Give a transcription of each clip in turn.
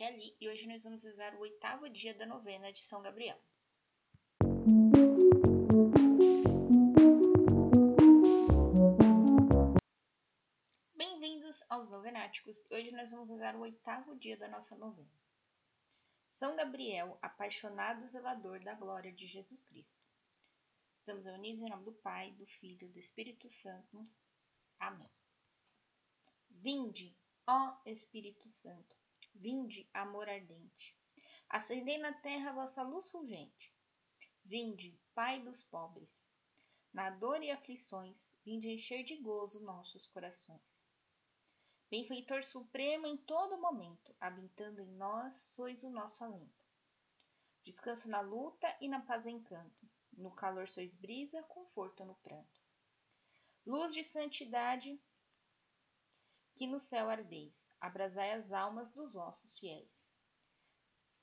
Kelly e hoje nós vamos rezar o oitavo dia da novena de São Gabriel. Bem-vindos aos Novenáticos e hoje nós vamos rezar o oitavo dia da nossa novena. São Gabriel, apaixonado zelador da glória de Jesus Cristo. Estamos reunidos em nome do Pai, do Filho e do Espírito Santo. Amém. Vinde, ó Espírito Santo, vinde, amor ardente, acendei na terra vossa luz fulgente. Vinde, Pai dos pobres, na dor e aflições, vinde encher de gozo nossos corações. Benfeitor supremo em todo momento, habitando em nós, sois o nosso alento. Descanso na luta e na paz encanto, no calor sois brisa, conforto no pranto. Luz de santidade, que no céu ardeis, abrasai as almas dos vossos fiéis.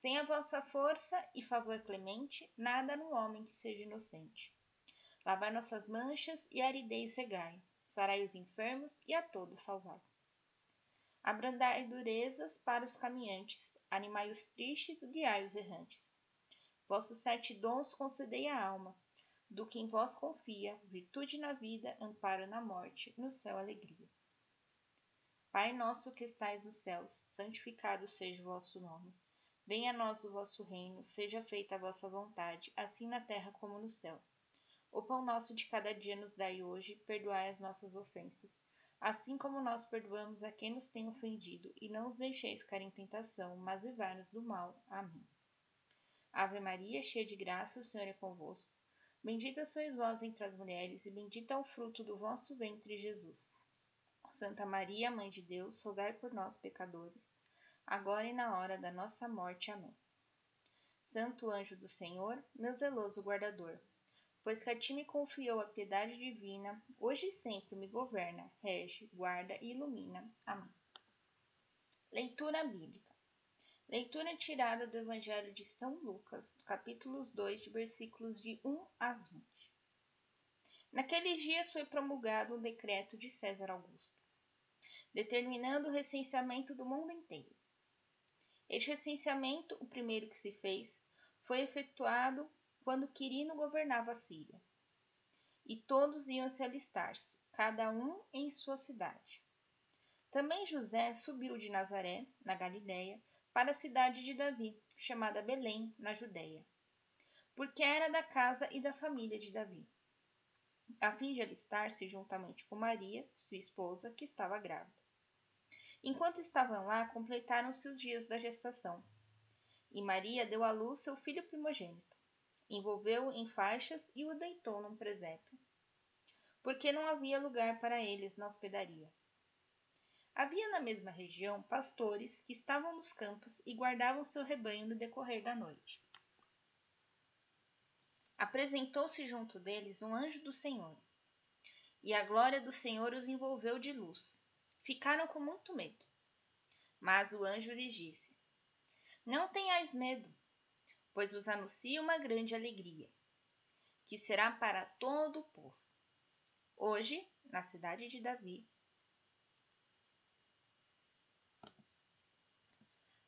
Sem a vossa força e favor clemente, nada no homem que seja inocente. Lavai nossas manchas e aridez regai, sarai os enfermos e a todos salvai. Abrandai durezas para os caminhantes, animai os tristes, guiai os errantes. Vossos sete dons concedei à alma, do que em vós confia, virtude na vida, amparo na morte, no céu alegria. Pai nosso que estais nos céus, santificado seja o vosso nome. Venha a nós o vosso reino, seja feita a vossa vontade, assim na terra como no céu. O pão nosso de cada dia nos dai hoje, perdoai as nossas ofensas, assim como nós perdoamos a quem nos tem ofendido, e não os deixeis cair em tentação, mas livrai-nos do mal. Amém. Ave Maria, cheia de graça, o Senhor é convosco. Bendita sois vós entre as mulheres, e bendito é o fruto do vosso ventre, Jesus. Santa Maria, Mãe de Deus, rogai por nós, pecadores, agora e na hora da nossa morte. Amém. Santo anjo do Senhor, meu zeloso guardador, pois que a ti me confiou a piedade divina, hoje e sempre me governa, rege, guarda e ilumina. Amém. Leitura bíblica. Leitura tirada do Evangelho de São Lucas, capítulo 2, de versículos de 1 a 20. Naqueles dias foi promulgado um decreto de César Augusto determinando o recenseamento do mundo inteiro. Este recenseamento, o primeiro que se fez, foi efetuado quando Quirino governava a Síria. E todos iam se alistar-se, cada um em sua cidade. Também José subiu de Nazaré, na Galiléia, para a cidade de Davi, chamada Belém, na Judéia, porque era da casa e da família de Davi, a fim de alistar-se juntamente com Maria, sua esposa, que estava grávida. Enquanto estavam lá, completaram-se os dias da gestação. E Maria deu à luz seu filho primogênito. Envolveu-o em faixas e o deitou num presépio, porque não havia lugar para eles na hospedaria. Havia na mesma região pastores que estavam nos campos e guardavam seu rebanho no decorrer da noite. Apresentou-se junto deles um anjo do Senhor, e a glória do Senhor os envolveu de luz Ficaram com muito medo. Mas o anjo lhes disse: Não tenhais medo, pois vos anuncio uma grande alegria, que será para todo o povo. Hoje, na cidade de Davi,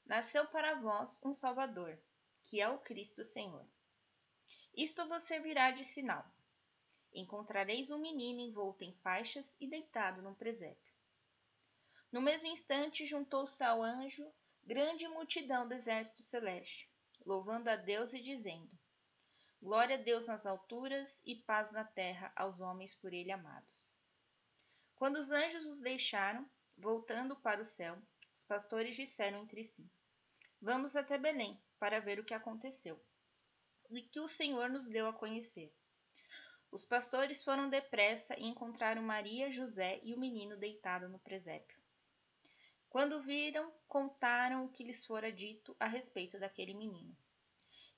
nasceu para vós um Salvador, que é o Cristo Senhor. Isto vos servirá de sinal. Encontrareis um menino envolto em faixas e deitado num presépio. No mesmo instante, juntou-se ao anjo grande multidão do exército celeste, louvando a Deus e dizendo: Glória a Deus nas alturas e paz na terra aos homens por ele amados. Quando os anjos os deixaram, voltando para o céu, os pastores disseram entre si: Vamos até Belém para ver o que aconteceu e que o Senhor nos deu a conhecer. Os pastores foram depressa e encontraram Maria, José e o menino deitado no presépio. Quando viram, contaram o que lhes fora dito a respeito daquele menino.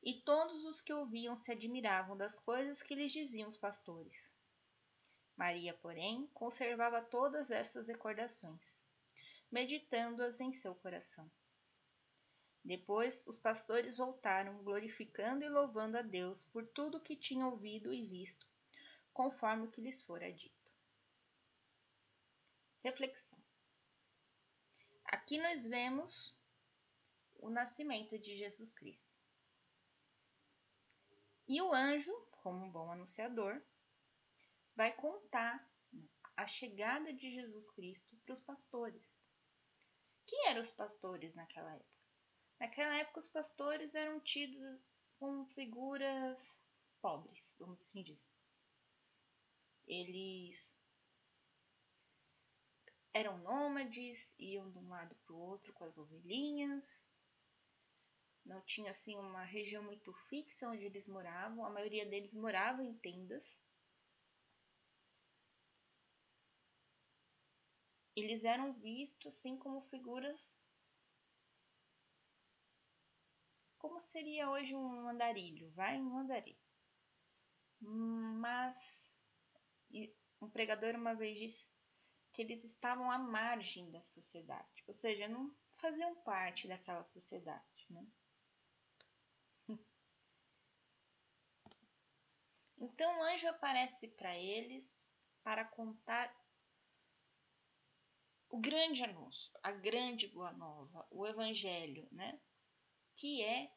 E todos os que ouviam se admiravam das coisas que lhes diziam os pastores. Maria, porém, conservava todas estas recordações, meditando-as em seu coração. Depois os pastores voltaram, glorificando e louvando a Deus por tudo o que tinham ouvido e visto, conforme o que lhes fora dito. Reflexão. Aqui nós vemos o nascimento de Jesus Cristo. E o anjo, como um bom anunciador, vai contar a chegada de Jesus Cristo para os pastores. Quem eram os pastores naquela época? Naquela época, os pastores eram tidos como figuras pobres, vamos assim dizer. Eles eram nômades, iam de um lado para o outro com as ovelhinhas. Não tinha assim uma região muito fixa onde eles moravam. A maioria deles morava em tendas. Eles eram vistos assim como figuras como seria hoje um andarilho, vai um andarilho. Mas um pregador uma vez disse que eles estavam à margem da sociedade, ou seja, não faziam parte daquela sociedade, né? Então o anjo aparece para eles para contar o grande anúncio, a grande boa nova, o evangelho, né? Que é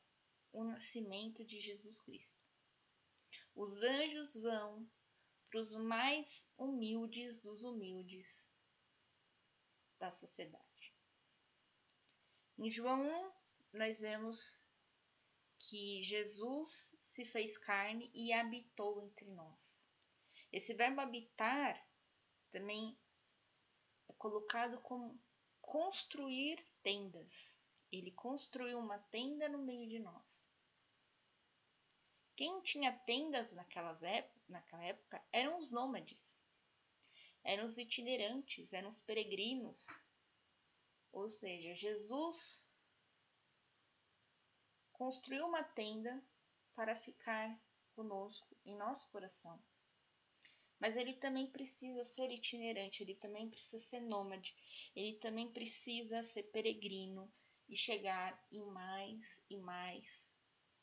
o nascimento de Jesus Cristo. Os anjos vão para os mais humildes dos humildes da sociedade. Em João 1, nós vemos que Jesus se fez carne e habitou entre nós. Esse verbo habitar também é colocado como construir tendas. Ele construiu uma tenda no meio de nós. Quem tinha tendas naquela época eram os nômades, eram os itinerantes, eram os peregrinos. Ou seja, Jesus construiu uma tenda para ficar conosco em nosso coração. Mas ele também precisa ser itinerante, ele também precisa ser nômade, ele também precisa ser peregrino e chegar em mais e mais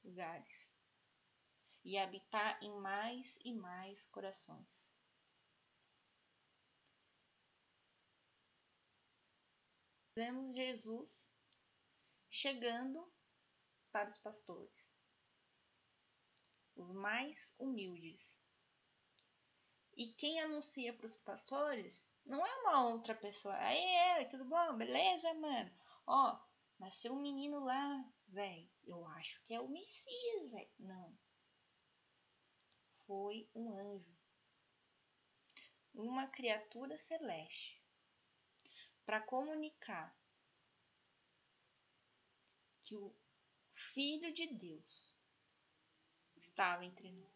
lugares e habitar em mais e mais corações. Vemos Jesus chegando para os pastores, os mais humildes. E quem anuncia para os pastores não é uma outra pessoa. Aí, tudo bom? Beleza, mano? Ó, nasceu um menino lá, velho. Eu acho que é o Messias, velho. Não foi um anjo, uma criatura celeste, para comunicar que o Filho de Deus estava entre nós.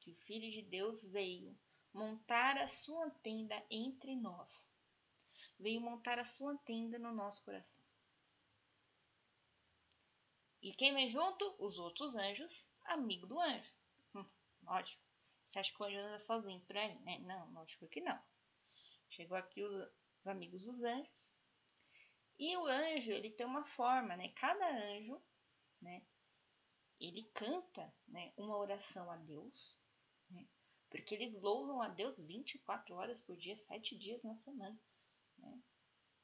Que o Filho de Deus veio montar a sua tenda entre nós. Veio montar a sua tenda no nosso coração. E quem vem junto? Os outros anjos, amigo do anjo. Lógico. Você acha que o anjo anda sozinho por aí, né? Não, lógico que não. Chegou aqui os, os amigos dos anjos. E o anjo, ele tem uma forma, né? Cada anjo, né? Ele canta, né? Uma oração a Deus, né? Porque eles louvam a Deus 24 horas por dia, 7 dias na semana, né?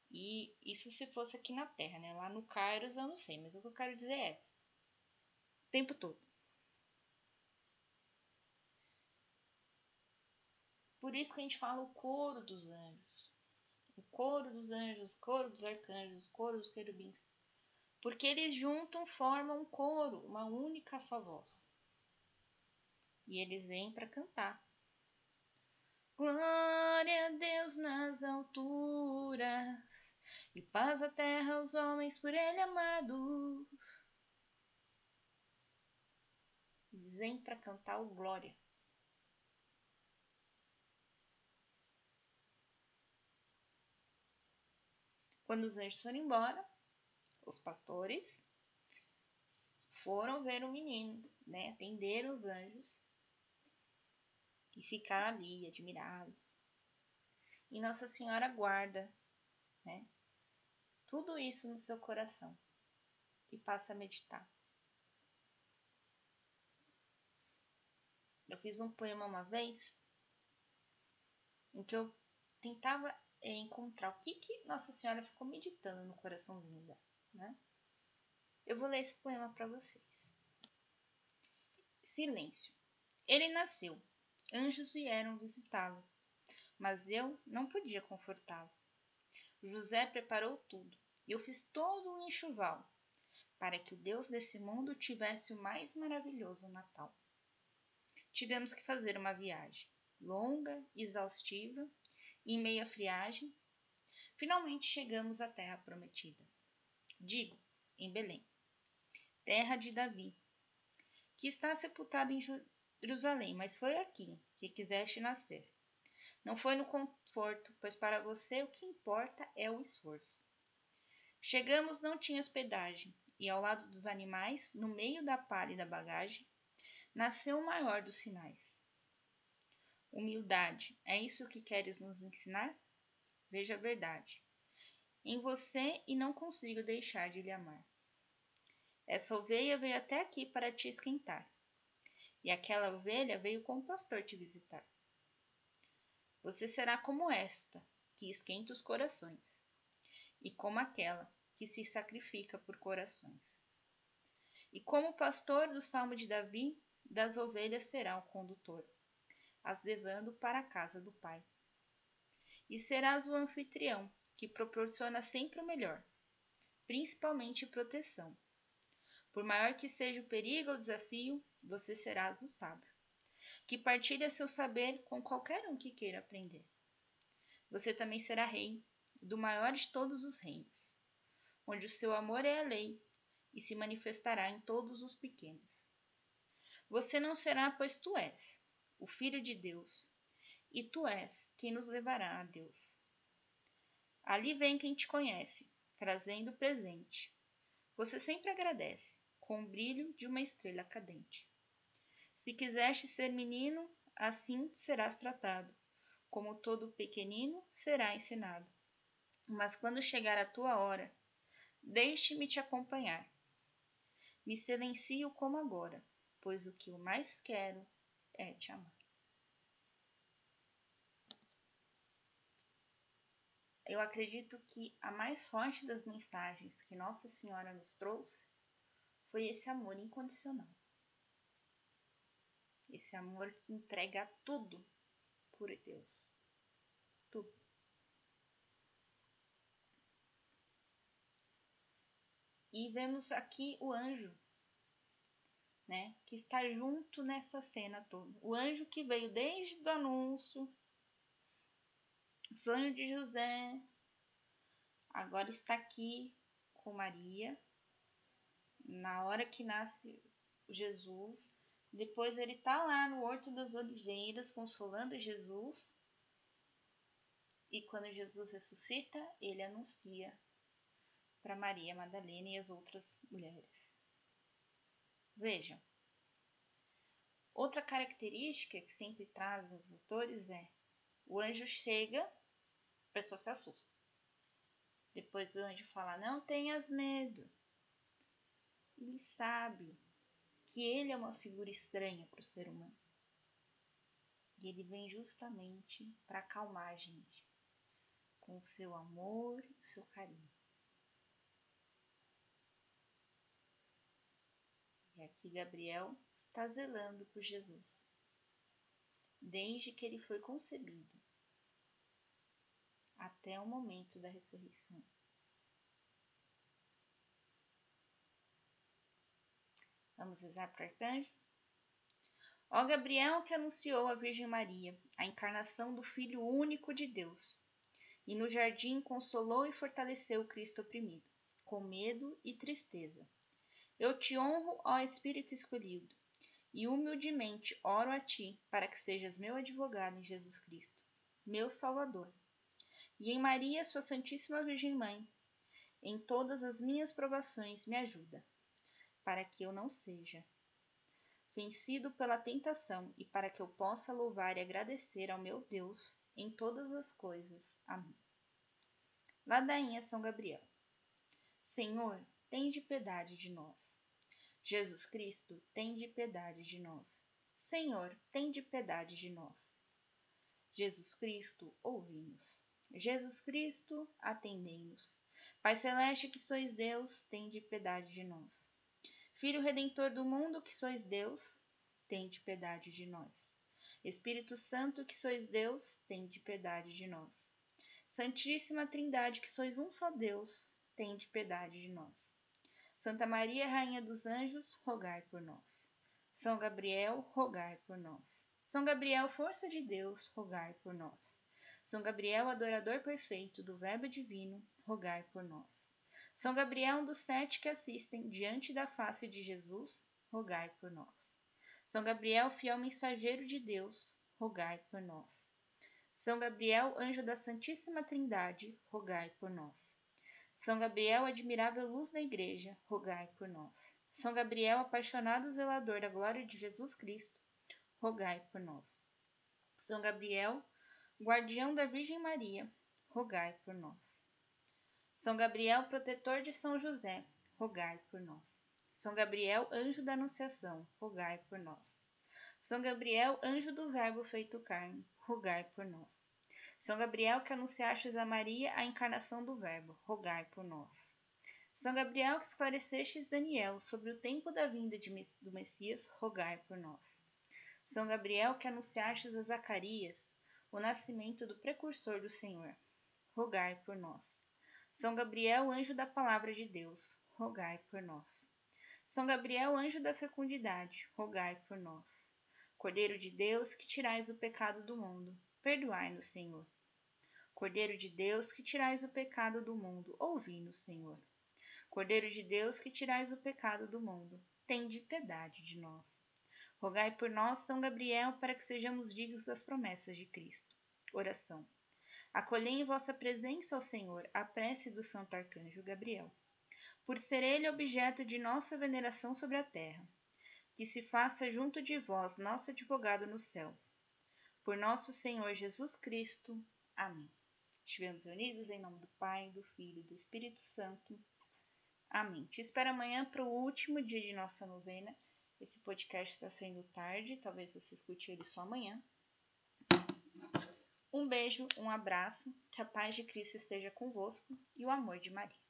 E isso se fosse aqui na Terra, né? Lá no Kairos eu não sei, mas o que eu quero dizer é o tempo todo. Por isso que a gente fala o coro dos anjos. O coro dos anjos, coro dos arcanjos, coro dos querubins. Porque eles juntam, formam um coro, uma única só voz. E eles vêm para cantar. Glória a Deus nas alturas e paz à terra aos homens por ele amados. Eles vêm para cantar o glória. Quando os anjos foram embora, os pastores foram ver o menino, né? Atenderam os anjos e ficaram ali admirados. E Nossa Senhora guarda, né? Tudo isso no seu coração e passa a meditar. Eu fiz um poema uma vez em que eu tentava é encontrar o que, que Nossa Senhora ficou meditando no coraçãozinho dela, né? Eu vou ler esse poema para vocês. Silêncio. Ele nasceu. Anjos vieram visitá-lo, mas eu não podia confortá-lo. José preparou tudo. Eu fiz todo um enxoval para que o Deus desse mundo tivesse o mais maravilhoso Natal. Tivemos que fazer uma viagem longa, exaustiva, em meia friagem. Finalmente chegamos à terra prometida. Digo, em Belém, terra de Davi, que está sepultado em Jerusalém, mas foi aqui que quiseste nascer. Não foi no conforto, pois para você o que importa é o esforço. Chegamos, não tinha hospedagem, e ao lado dos animais, no meio da palha e da bagagem, nasceu o maior dos sinais. Humildade, é isso que queres nos ensinar? Veja a verdade. Em você e não consigo deixar de lhe amar. Essa ovelha veio até aqui para te esquentar, e aquela ovelha veio com o pastor te visitar. Você será como esta, que esquenta os corações, e como aquela que se sacrifica por corações. E como pastor do Salmo de Davi, das ovelhas será o condutor, as levando para a casa do Pai. E serás o anfitrião, que proporciona sempre o melhor, principalmente proteção. Por maior que seja o perigo ou desafio, você serás o sábio, que partilha seu saber com qualquer um que queira aprender. Você também será rei do maior de todos os reinos, onde o seu amor é a lei e se manifestará em todos os pequenos. Você não será, pois tu és o Filho de Deus, e tu és quem nos levará a Deus. Ali vem quem te conhece, trazendo presente. Você sempre agradece, com o brilho de uma estrela cadente. Se quiseste ser menino, assim serás tratado, como todo pequenino será ensinado. Mas quando chegar a tua hora, deixe-me te acompanhar. Me silencio como agora, pois o que eu mais quero é te amar. Eu acredito que a mais forte das mensagens que Nossa Senhora nos trouxe foi esse amor incondicional. Esse amor que entrega tudo por Deus. Tudo. E vemos aqui o anjo, né, que está junto nessa cena toda. O anjo que veio desde o anúncio, o sonho de José, agora está aqui com Maria, na hora que nasce Jesus. Depois ele está lá no Horto das Oliveiras consolando Jesus. E quando Jesus ressuscita, ele anuncia para Maria Madalena e as outras mulheres. Vejam, outra característica que sempre trazem os autores é o anjo chega, a pessoa se assusta. Depois o anjo fala: Não tenhas medo. Ele sabe que ele é uma figura estranha para o ser humano. E ele vem justamente para acalmar a gente com o seu amor e o seu carinho. E aqui Gabriel está zelando por Jesus, desde que ele foi concebido até o momento da ressurreição. Vamos rezar para o arcanjo? Ó Gabriel que anunciou à Virgem Maria a encarnação do Filho único de Deus, e no jardim consolou e fortaleceu o Cristo oprimido, com medo e tristeza eu te honro, ó Espírito escolhido, e humildemente oro a ti para que sejas meu advogado em Jesus Cristo, meu Salvador. E em Maria, sua Santíssima Virgem Mãe, em todas as minhas provações me ajuda, para que eu não seja vencido pela tentação e para que eu possa louvar e agradecer ao meu Deus em todas as coisas. Amém. Ladainha São Gabriel. Senhor, de piedade de nós. Jesus Cristo, tem de piedade de nós. Senhor, tem de piedade de nós. Jesus Cristo, ouvi-nos. Jesus Cristo, atendei-nos. Pai celeste, que sois Deus, tende piedade de nós. Filho redentor do mundo, que sois Deus, tende piedade de nós. Espírito Santo, que sois Deus, tende piedade de nós. Santíssima Trindade, que sois um só Deus, tende piedade de nós. Santa Maria, Rainha dos Anjos, rogai por nós. São Gabriel, rogai por nós. São Gabriel, força de Deus, rogai por nós. São Gabriel, adorador perfeito do Verbo divino, rogai por nós. São Gabriel, um dos sete que assistem diante da face de Jesus, rogai por nós. São Gabriel, fiel mensageiro de Deus, rogai por nós. São Gabriel, anjo da Santíssima Trindade, rogai por nós. São Gabriel, admirável luz da Igreja, rogai por nós. São Gabriel, apaixonado zelador da glória de Jesus Cristo, rogai por nós. São Gabriel, guardião da Virgem Maria, rogai por nós. São Gabriel, protetor de São José, rogai por nós. São Gabriel, anjo da Anunciação, rogai por nós. São Gabriel, anjo do Verbo feito carne, rogai por nós. São Gabriel, que anunciastes a Maria a encarnação do Verbo, rogai por nós. São Gabriel, que esclarecestes Daniel sobre o tempo da vinda de, do Messias, rogai por nós. São Gabriel, que anunciastes a Zacarias o nascimento do precursor do Senhor. Rogai por nós. São Gabriel, anjo da palavra de Deus, rogai por nós. São Gabriel, anjo da fecundidade, rogai por nós. Cordeiro de Deus, que tirais o pecado do mundo, perdoai-nos, Senhor. Cordeiro de Deus, que tirais o pecado do mundo, ouvi-nos, Senhor. Cordeiro de Deus, que tirais o pecado do mundo, tende piedade de nós. Rogai por nós, São Gabriel, para que sejamos dignos das promessas de Cristo. Oração. Acolhei em vossa presença, ó Senhor, a prece do Santo Arcanjo Gabriel, por ser ele objeto de nossa veneração sobre a terra. Que se faça junto de vós nosso advogado no céu. Por nosso Senhor Jesus Cristo. Amém. Estivemos reunidos em nome do Pai, do Filho e do Espírito Santo. Amém. Te espero amanhã para o último dia de nossa novena esse podcast está saindo tarde, talvez você escute ele só amanhã. Um beijo, um abraço, que a paz de Cristo esteja convosco e o amor de Maria.